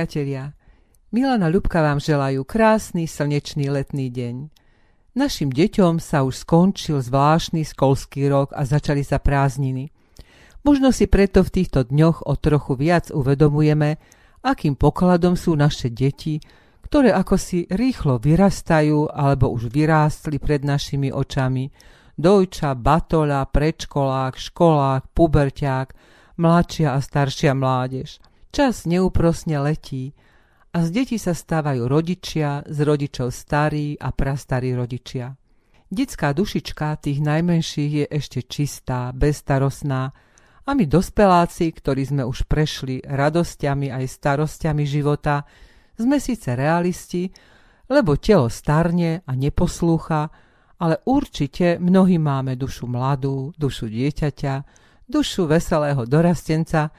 priatelia, Milana Ľubka vám želajú krásny slnečný letný deň. Našim deťom sa už skončil zvláštny školský rok a začali sa prázdniny. Možno si preto v týchto dňoch o trochu viac uvedomujeme, akým pokladom sú naše deti, ktoré ako si rýchlo vyrastajú alebo už vyrástli pred našimi očami. Dojča, batola, predškolák, školák, puberťák, mladšia a staršia mládež. Čas neúprosne letí a z detí sa stávajú rodičia, z rodičov starí a prastarí rodičia. Detská dušička tých najmenších je ešte čistá, bezstarostná a my dospeláci, ktorí sme už prešli radosťami aj starostiami života, sme síce realisti, lebo telo starne a neposlúcha, ale určite mnohí máme dušu mladú, dušu dieťaťa, dušu veselého dorastenca,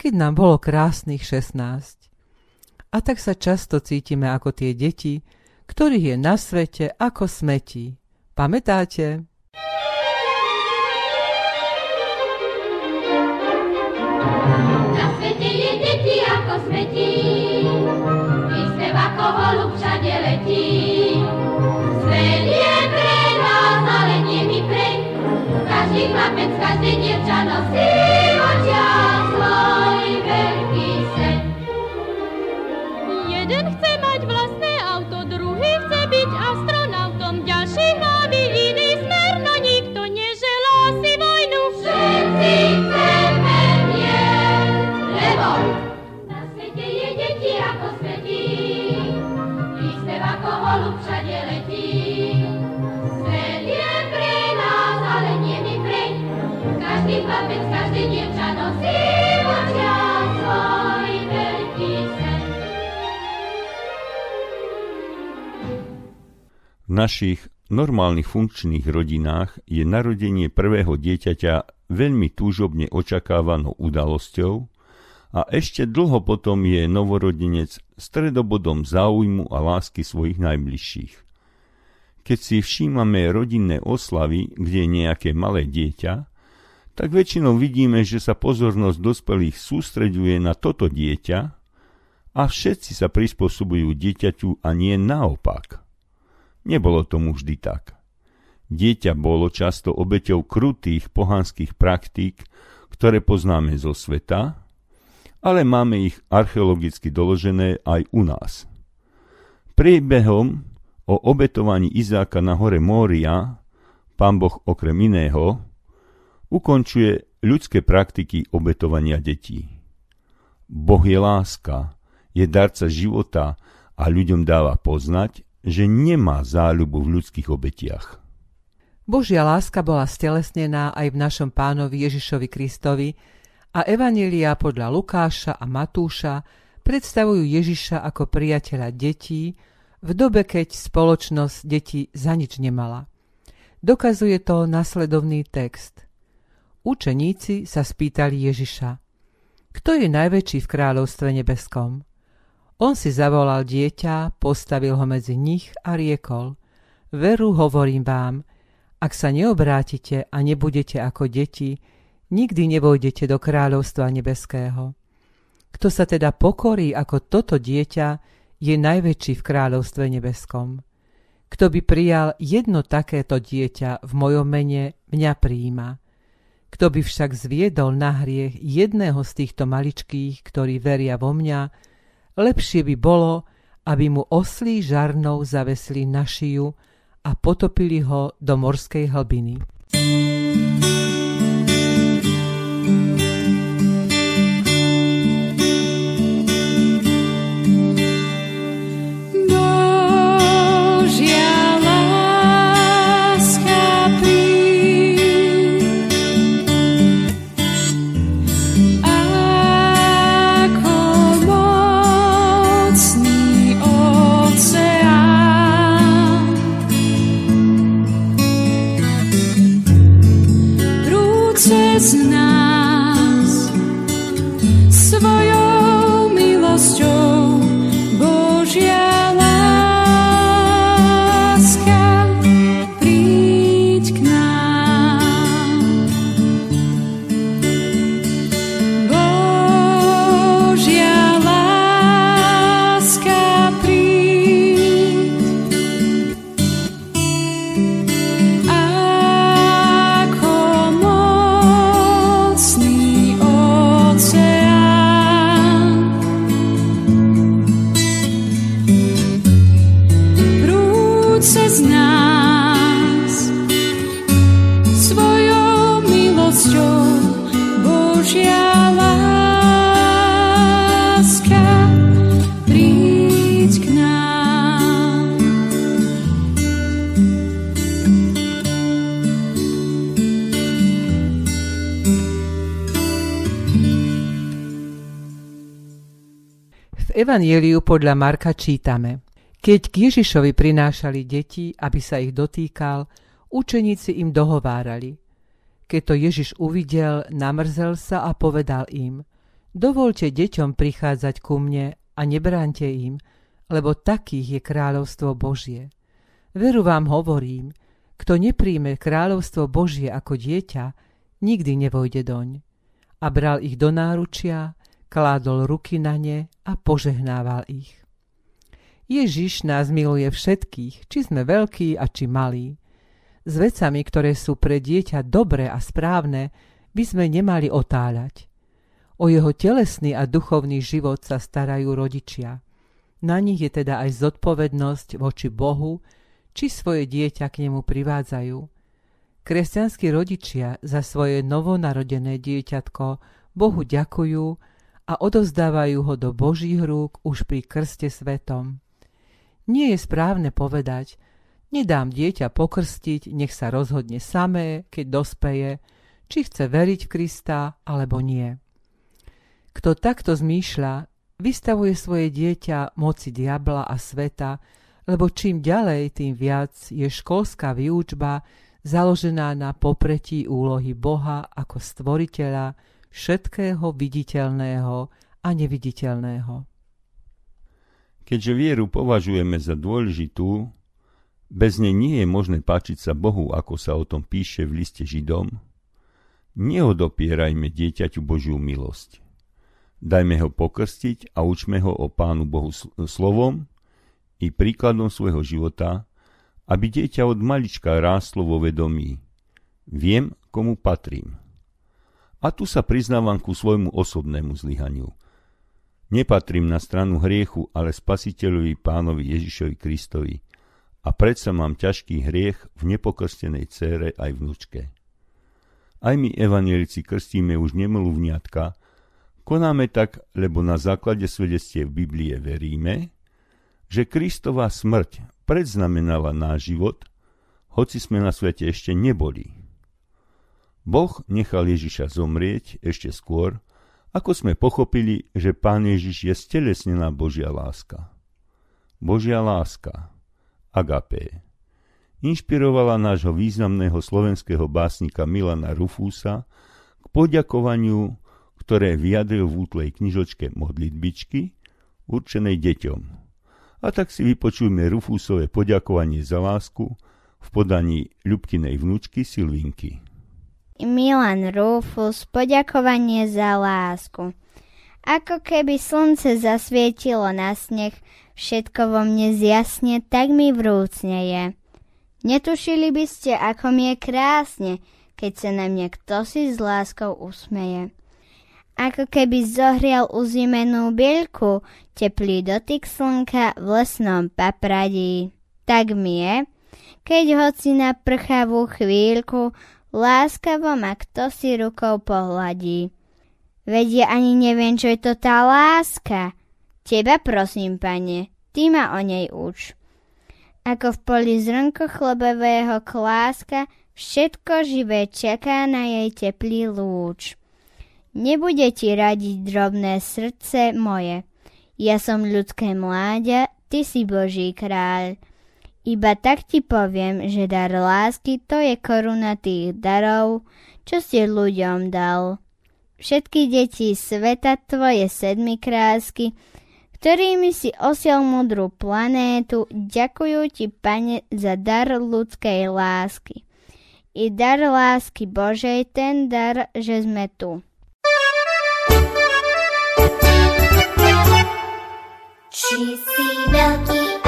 keď nám bolo krásnych 16. A tak sa často cítime ako tie deti, ktorých je na svete ako smeti. Pamätáte? Na svete je deti ako smeti, výsmev ako holub všade letí. Svet je pre každý chlapec, každé dievča nosí V našich normálnych funkčných rodinách je narodenie prvého dieťaťa veľmi túžobne očakávanou udalosťou a ešte dlho potom je novorodenec stredobodom záujmu a lásky svojich najbližších. Keď si všímame rodinné oslavy, kde je nejaké malé dieťa, tak väčšinou vidíme, že sa pozornosť dospelých sústreďuje na toto dieťa a všetci sa prispôsobujú dieťaťu a nie naopak. Nebolo tomu vždy tak. Dieťa bolo často obeťou krutých pohanských praktík, ktoré poznáme zo sveta, ale máme ich archeologicky doložené aj u nás. Príbehom o obetovaní Izáka na hore Mória, pán Boh okrem iného, ukončuje ľudské praktiky obetovania detí. Boh je láska, je darca života a ľuďom dáva poznať, že nemá záľubu v ľudských obetiach. Božia láska bola stelesnená aj v našom pánovi Ježišovi Kristovi a Evanília podľa Lukáša a Matúša predstavujú Ježiša ako priateľa detí v dobe, keď spoločnosť detí za nič nemala. Dokazuje to nasledovný text. Učeníci sa spýtali Ježiša, kto je najväčší v kráľovstve nebeskom? On si zavolal dieťa, postavil ho medzi nich a riekol, veru hovorím vám, ak sa neobrátite a nebudete ako deti, nikdy nevojdete do kráľovstva nebeského. Kto sa teda pokorí ako toto dieťa, je najväčší v kráľovstve nebeskom. Kto by prijal jedno takéto dieťa v mojom mene, mňa príjima. Kto by však zviedol na hriech jedného z týchto maličkých, ktorí veria vo mňa, Lepšie by bolo, aby mu oslí žarnou zavesli na šiju a potopili ho do morskej hlbiny. Evanieliu podľa Marka čítame. Keď k Ježišovi prinášali deti, aby sa ich dotýkal, učeníci im dohovárali. Keď to Ježiš uvidel, namrzel sa a povedal im, dovolte deťom prichádzať ku mne a nebránte im, lebo takých je kráľovstvo Božie. Veru vám hovorím, kto nepríjme kráľovstvo Božie ako dieťa, nikdy nevojde doň. A bral ich do náručia, kládol ruky na ne a požehnával ich. Ježiš nás miluje všetkých, či sme veľkí a či malí. S vecami, ktoré sú pre dieťa dobré a správne, by sme nemali otáľať. O jeho telesný a duchovný život sa starajú rodičia. Na nich je teda aj zodpovednosť voči Bohu, či svoje dieťa k nemu privádzajú. Kresťanskí rodičia za svoje novonarodené dieťatko Bohu ďakujú a odovzdávajú ho do Božích rúk už pri krste svetom. Nie je správne povedať, nedám dieťa pokrstiť, nech sa rozhodne samé, keď dospeje, či chce veriť Krista alebo nie. Kto takto zmýšľa, vystavuje svoje dieťa moci diabla a sveta, lebo čím ďalej, tým viac je školská výučba založená na popretí úlohy Boha ako stvoriteľa všetkého viditeľného a neviditeľného. Keďže vieru považujeme za dôležitú, bez nej nie je možné páčiť sa Bohu, ako sa o tom píše v liste Židom. Neodopierajme dieťaťu Božiu milosť. Dajme ho pokrstiť a učme ho o Pánu Bohu slovom i príkladom svojho života, aby dieťa od malička rástlo vo vedomí. Viem, komu patrím. A tu sa priznávam ku svojmu osobnému zlyhaniu – Nepatrím na stranu hriechu, ale spasiteľovi pánovi Ježišovi Kristovi. A predsa mám ťažký hriech v nepokrstenej cére aj vnúčke. Aj my, evanielici, krstíme už vňatka, konáme tak, lebo na základe svedectiev Biblie veríme, že Kristová smrť predznamenala náš život, hoci sme na svete ešte neboli. Boh nechal Ježiša zomrieť ešte skôr, ako sme pochopili, že Pán Ježiš je stelesnená Božia láska. Božia láska, agapé, inšpirovala nášho významného slovenského básnika Milana Rufusa k poďakovaniu, ktoré vyjadril v útlej knižočke modlitbičky určenej deťom. A tak si vypočujme Rufusové poďakovanie za lásku v podaní Ľubkinej vnúčky Silvinky. Milan Rufus poďakovanie za lásku. Ako keby slnce zasvietilo na sneh, všetko vo mne zjasne, tak mi vrúcne je. Netušili by ste, ako mi je krásne, keď sa na mne kto si s láskou usmeje. Ako keby zohrial uzimenú bielku, teplý dotyk slnka v lesnom papradí. Tak mi je, keď hoci na prchavú chvíľku Láskavo ma kto si rukou pohľadí. Veď ja ani neviem, čo je to tá láska. Teba prosím, pane, ty ma o nej uč. Ako v poli zrnko chlebového kláska, všetko živé čaká na jej teplý lúč. Nebude ti radiť drobné srdce moje. Ja som ľudské mláďa, ty si Boží kráľ. Iba tak ti poviem, že dar lásky to je koruna tých darov, čo si ľuďom dal. Všetky deti sveta tvoje sedmi krásky, ktorými si osiel mudrú planétu, ďakujú ti, pane, za dar ľudskej lásky. I dar lásky Božej, ten dar, že sme tu. Či si veľký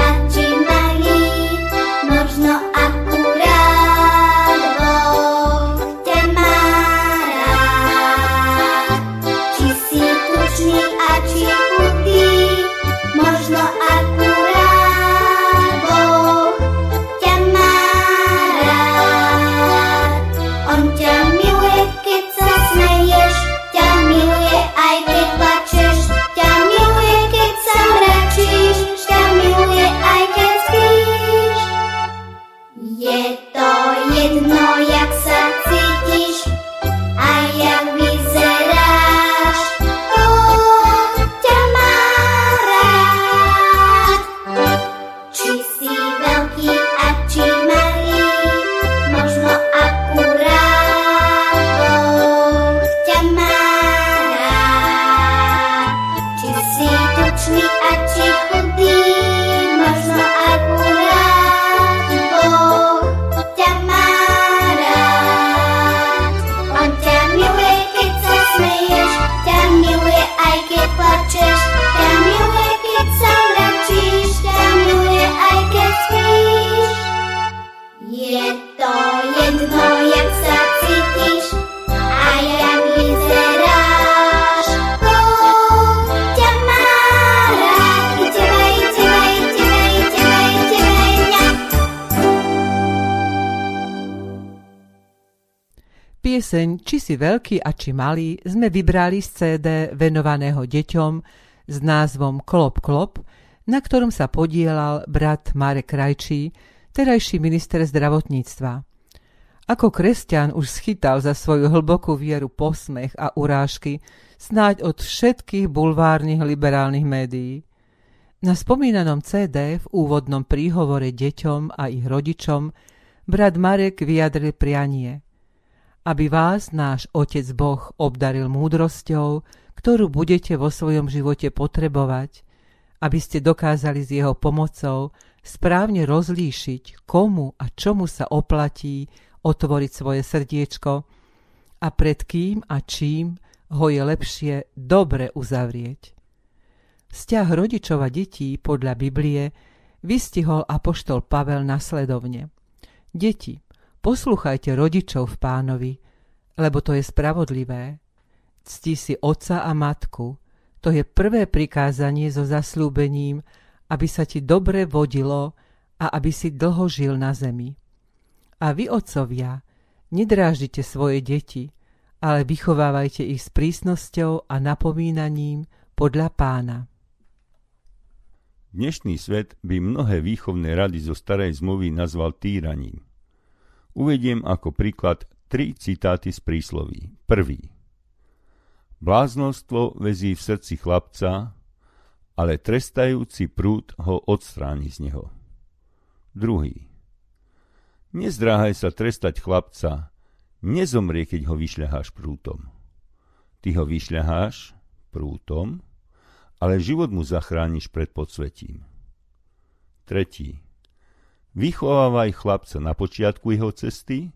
Či si veľký a či malý sme vybrali z CD venovaného deťom s názvom Klop Klop, na ktorom sa podielal brat Marek Krajčí, terajší minister zdravotníctva. Ako kresťan už schytal za svoju hlbokú vieru posmech a urážky snáď od všetkých bulvárnych liberálnych médií. Na spomínanom CD v úvodnom príhovore deťom a ich rodičom brat Marek vyjadril prianie, aby vás náš Otec Boh obdaril múdrosťou, ktorú budete vo svojom živote potrebovať, aby ste dokázali s jeho pomocou správne rozlíšiť, komu a čomu sa oplatí otvoriť svoje srdiečko a pred kým a čím ho je lepšie dobre uzavrieť. Vzťah rodičov detí podľa Biblie vystihol apoštol Pavel nasledovne. Deti, posluchajte rodičov v pánovi, lebo to je spravodlivé. Cti si otca a matku, to je prvé prikázanie so zaslúbením, aby sa ti dobre vodilo a aby si dlho žil na zemi. A vy, otcovia, nedráždite svoje deti, ale vychovávajte ich s prísnosťou a napomínaním podľa pána. Dnešný svet by mnohé výchovné rady zo starej zmluvy nazval týraním. Uvediem ako príklad tri citáty z prísloví. Prvý. Bláznostvo vezí v srdci chlapca, ale trestajúci prúd ho odstráni z neho. Druhý. Nezdráhaj sa trestať chlapca, nezomrie, keď ho vyšľaháš prútom. Ty ho vyšľaháš prútom, ale život mu zachrániš pred podsvetím. Tretí. Vychovávaj chlapca na počiatku jeho cesty,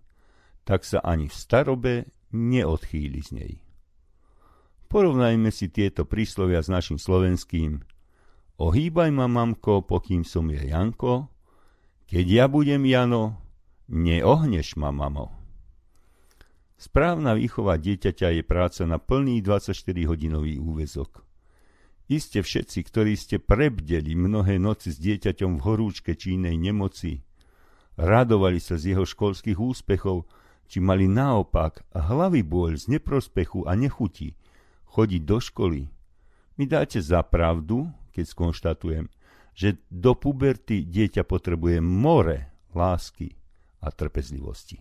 tak sa ani v starobe neodchýli z nej. Porovnajme si tieto príslovia s našim slovenským. Ohýbaj ma, mamko, pokým som je Janko, keď ja budem Jano, neohneš ma, mamo. Správna výchova dieťaťa je práca na plný 24-hodinový úvezok. Iste všetci, ktorí ste prebdeli mnohé noci s dieťaťom v horúčke či inej nemoci, radovali sa z jeho školských úspechov, či mali naopak hlavy bôľ z neprospechu a nechuti chodiť do školy. Mi dáte za pravdu, keď skonštatujem, že do puberty dieťa potrebuje more lásky a trpezlivosti.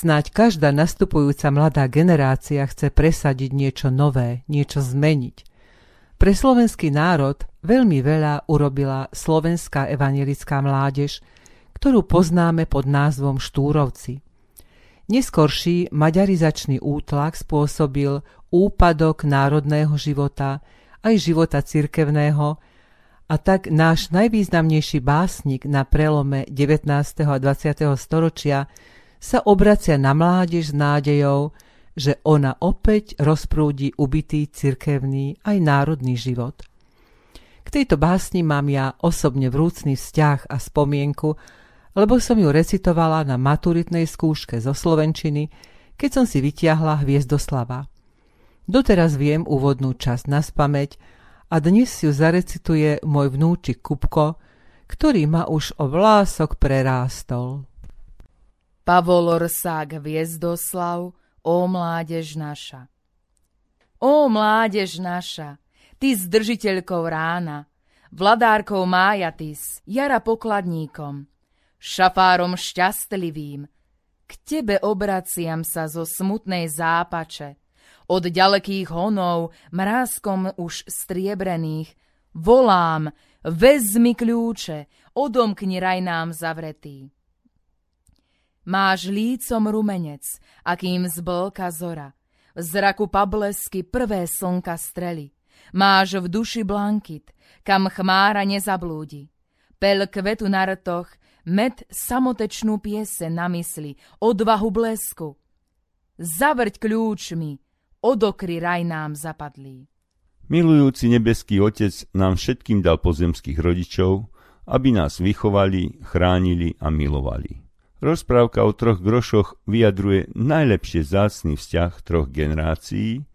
Snáď každá nastupujúca mladá generácia chce presadiť niečo nové, niečo zmeniť. Pre slovenský národ veľmi veľa urobila slovenská evangelická mládež, ktorú poznáme pod názvom Štúrovci. Neskorší maďarizačný útlak spôsobil úpadok národného života, aj života cirkevného, a tak náš najvýznamnejší básnik na prelome 19. a 20. storočia sa obracia na mládež s nádejou, že ona opäť rozprúdi ubitý cirkevný aj národný život. K tejto básni mám ja osobne vrúcný vzťah a spomienku, lebo som ju recitovala na maturitnej skúške zo Slovenčiny, keď som si vytiahla Hviezdoslava. Doteraz viem úvodnú časť na spameť a dnes ju zarecituje môj vnúčik Kupko, ktorý ma už o vlások prerástol. Pavol Orsák Viezdoslav, ó mládež naša. Ó mládež naša, ty s držiteľkou rána, vladárkou mája tys, jara pokladníkom, šafárom šťastlivým, k tebe obraciam sa zo smutnej zápače, od ďalekých honov, mrázkom už striebrených, volám, vezmi kľúče, odomkni raj nám zavretý. Máš lícom rumenec, akým zblka zora. V zraku pablesky prvé slnka strely. Máš v duši blankit, kam chmára nezablúdi. Pel kvetu na rtoch, med samotečnú piese na mysli, odvahu blesku. Zavrť kľúčmi, odokry raj nám zapadlí. Milujúci nebeský Otec nám všetkým dal pozemských rodičov, aby nás vychovali, chránili a milovali. Rozprávka o troch grošoch vyjadruje najlepšie zácný vzťah troch generácií,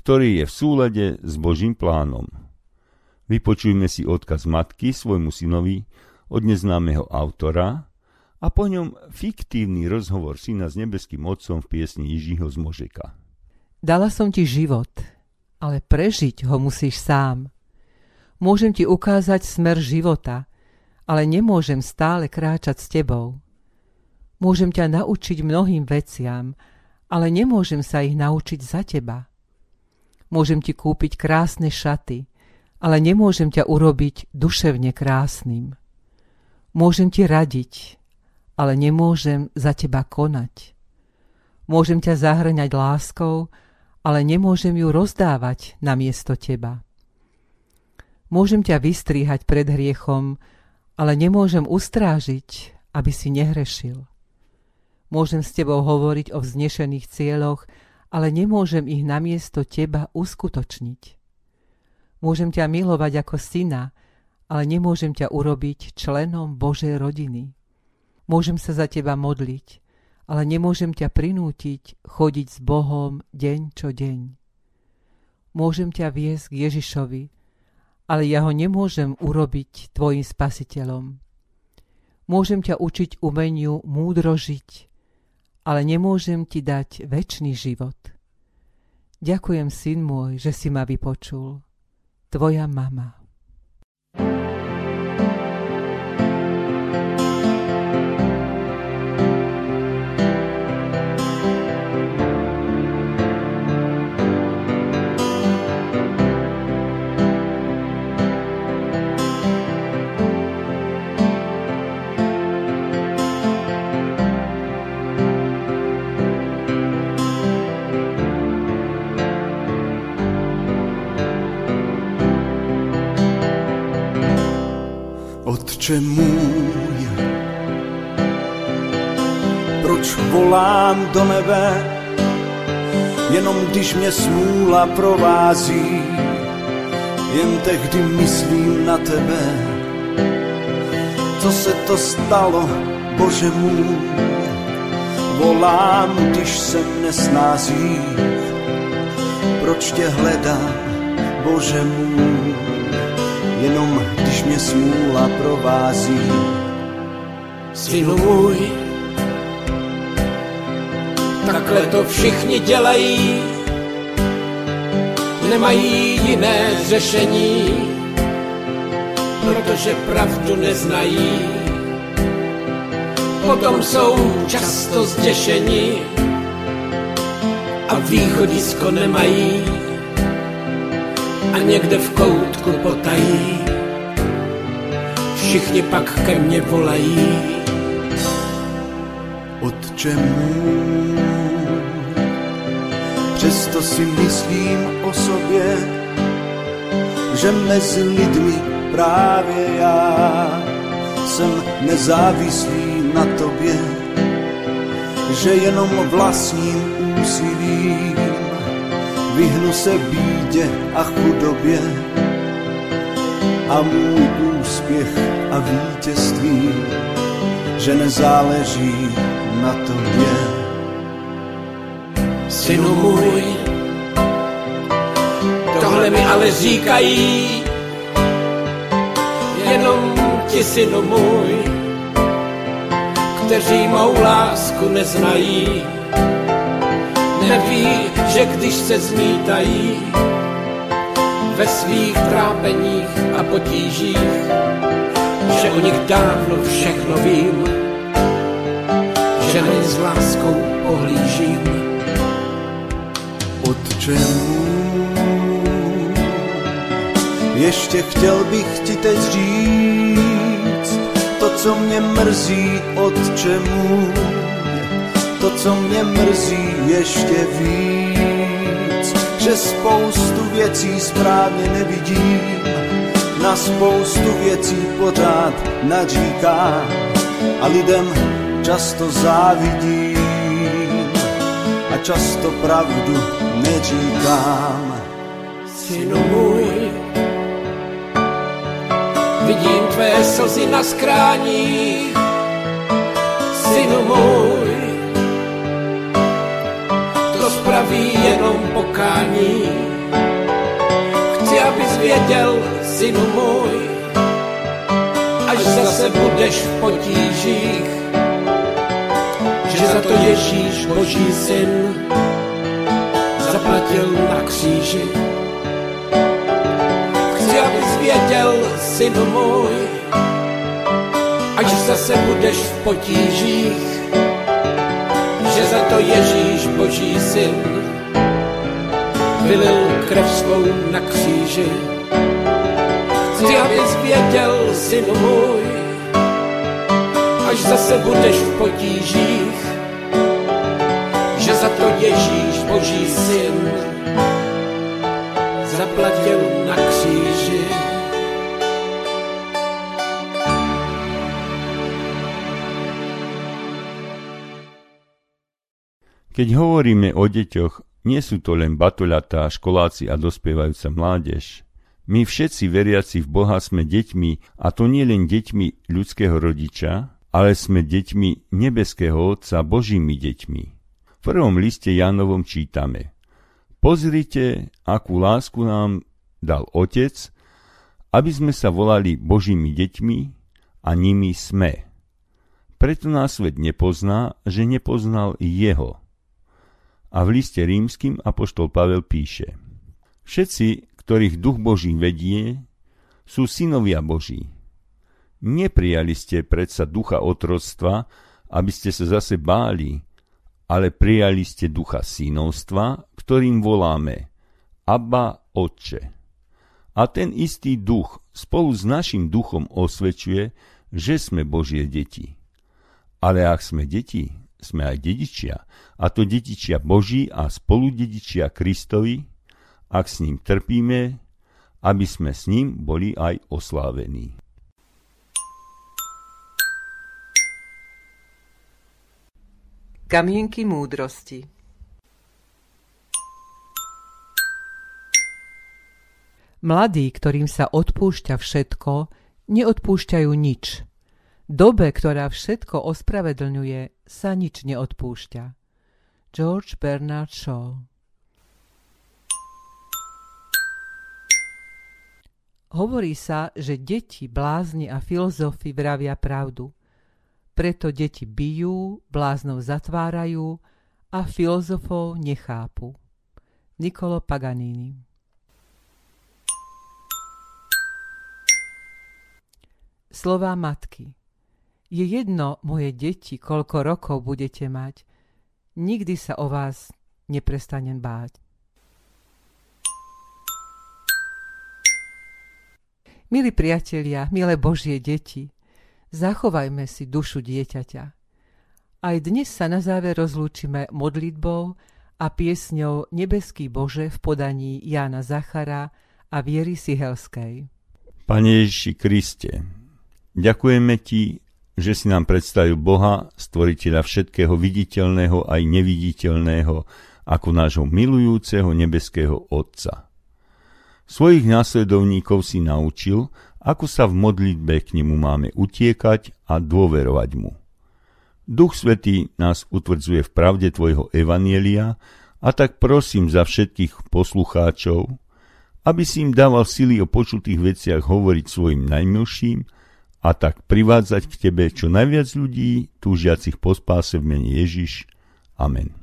ktorý je v súlade s Božím plánom. Vypočujme si odkaz matky svojmu synovi od neznámeho autora a po ňom fiktívny rozhovor syna s nebeským otcom v piesni Jižího z Možeka. Dala som ti život, ale prežiť ho musíš sám. Môžem ti ukázať smer života, ale nemôžem stále kráčať s tebou. Môžem ťa naučiť mnohým veciam, ale nemôžem sa ich naučiť za teba. Môžem ti kúpiť krásne šaty, ale nemôžem ťa urobiť duševne krásnym. Môžem ti radiť, ale nemôžem za teba konať. Môžem ťa zahrňať láskou, ale nemôžem ju rozdávať na miesto teba. Môžem ťa vystriehať pred hriechom, ale nemôžem ustrážiť, aby si nehrešil. Môžem s tebou hovoriť o vznešených cieľoch, ale nemôžem ich namiesto teba uskutočniť. Môžem ťa milovať ako syna, ale nemôžem ťa urobiť členom Božej rodiny. Môžem sa za teba modliť, ale nemôžem ťa prinútiť chodiť s Bohom deň čo deň. Môžem ťa viesť k Ježišovi, ale ja ho nemôžem urobiť tvojim spasiteľom. Môžem ťa učiť umeniu múdro žiť, ale nemôžem ti dať väčší život. Ďakujem, syn môj, že si ma vypočul. Tvoja mama. Otče můj, proč volám do nebe, jenom když mě smůla provází, jen tehdy myslím na tebe. Co se to stalo, Bože můj, volám, když jsem nesnází, proč tě hledám, Bože můj, mě smůla provází. Synu takhle to všichni dělají, nemají jiné řešení, protože pravdu neznají. potom jsou často zděšení a východisko nemají a někde v koutku potají. Všichni pak ke mně volají. Můj, přesto si myslím o sobě, že mezi lidmi právě já jsem nezávislý na tobě, že jenom vlastním úsilím vyhnu se bídě a chudobě a můj úspěch a vítězství, že nezáleží na tobě. Synu můj, tohle mi ale říkají, jenom ti synu můj, kteří mou lásku neznají. Neví, že když se zmítají ve svých trápeních a potížích, že o nich dávno všechno vím, že na s láskou pohlížím. Otče můj, ještě chtěl bych ti teď říct to, co mě mrzí, Otče můj, to, co mě mrzí ještě víc, že spoustu věcí správně nevidím, na spoustu věcí pořád naříkám a lidem často závidím a často pravdu neříkám. Synu můj, vidím tvé slzy na skráních, synu můj, spraví jenom pokání. Chci, abys věděl, synu můj, až zase budeš v potížích, že za to Ježíš Boží syn zaplatil na kříži. Chci, abys věděl, synu můj, až zase budeš v potížích, že za to Ježíš Boží syn vylil krev svou na kříži. Chci, abys věděl, synu můj, až zase budeš v potížích, že za to Ježíš Boží syn zaplatil na kříži. Keď hovoríme o deťoch, nie sú to len batoľatá, školáci a dospievajúca mládež. My všetci veriaci v Boha sme deťmi, a to nie len deťmi ľudského rodiča, ale sme deťmi nebeského Otca, Božími deťmi. V prvom liste Jánovom čítame Pozrite, akú lásku nám dal Otec, aby sme sa volali Božími deťmi a nimi sme. Preto nás svet nepozná, že nepoznal Jeho. A v liste rímským apoštol Pavel píše Všetci, ktorých duch Boží vedie, sú synovia Boží. Neprijali ste predsa ducha otroctva, aby ste sa zase báli, ale prijali ste ducha synovstva, ktorým voláme Abba Otče. A ten istý duch spolu s našim duchom osvedčuje, že sme Božie deti. Ale ak sme deti, sme aj dedičia, a to dedičia Boží a spoludedičia Kristovi, ak s ním trpíme, aby sme s ním boli aj oslávení. Kamienky múdrosti Mladí, ktorým sa odpúšťa všetko, neodpúšťajú nič. Dobe, ktorá všetko ospravedlňuje, sa nič neodpúšťa. George Bernard Shaw Hovorí sa, že deti, blázni a filozofi vravia pravdu. Preto deti bijú, bláznov zatvárajú a filozofov nechápu. Nicolo Paganini Slová matky Je jedno, moje deti, koľko rokov budete mať. Nikdy sa o vás neprestanem báť. Milí priatelia, milé Božie deti, zachovajme si dušu dieťaťa. Aj dnes sa na záver rozlúčime modlitbou a piesňou Nebeský Bože v podaní Jána Zachara a Viery Sihelskej. Pane Ježiši Kriste, ďakujeme Ti, že si nám predstavil Boha, stvoriteľa všetkého viditeľného aj neviditeľného, ako nášho milujúceho nebeského Otca. Svojich následovníkov si naučil, ako sa v modlitbe k nemu máme utiekať a dôverovať mu. Duch Svetý nás utvrdzuje v pravde Tvojho Evanielia a tak prosím za všetkých poslucháčov, aby si im dával sily o počutých veciach hovoriť svojim najmilším a tak privádzať k Tebe čo najviac ľudí, túžiacich po spáse v mene Ježiš. Amen.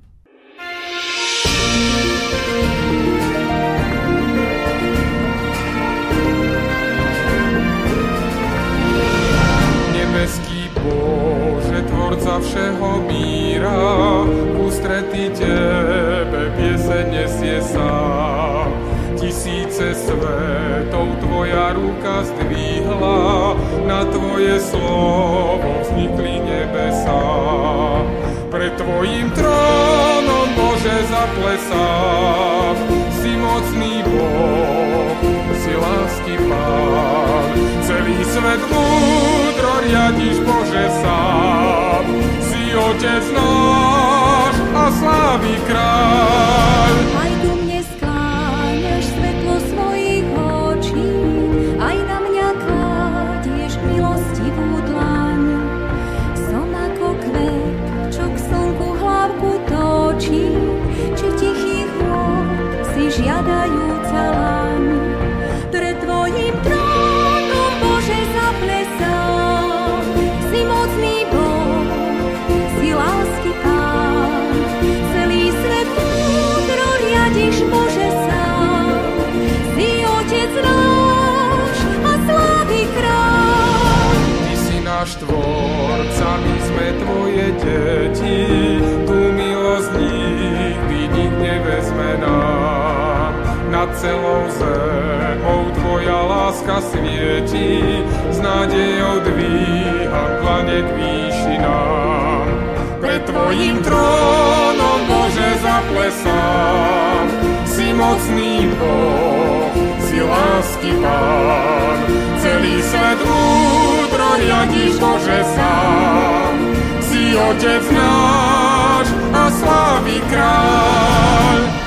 Tvorca všeho míra, ústretí tebe piese nesie sám. Tisíce svetov tvoja ruka zdvihla, na tvoje slovo vznikli nebesá. Pre tvojim trónom Bože zaplesá, si mocný Boh, si lásky Pán. Celý svet múdro riadiš Bože sám, Otec náš a slávy kráľ. Celou zemou tvoja láska svieti, s nádejou dvíham dlane k výšinám. Pred tvojim trónom, Bože, zaplesám, si mocný Boh, si lásky Pán. Celý svet múdro riadiš, Bože, sám, si Otec náš a slávy kráľ.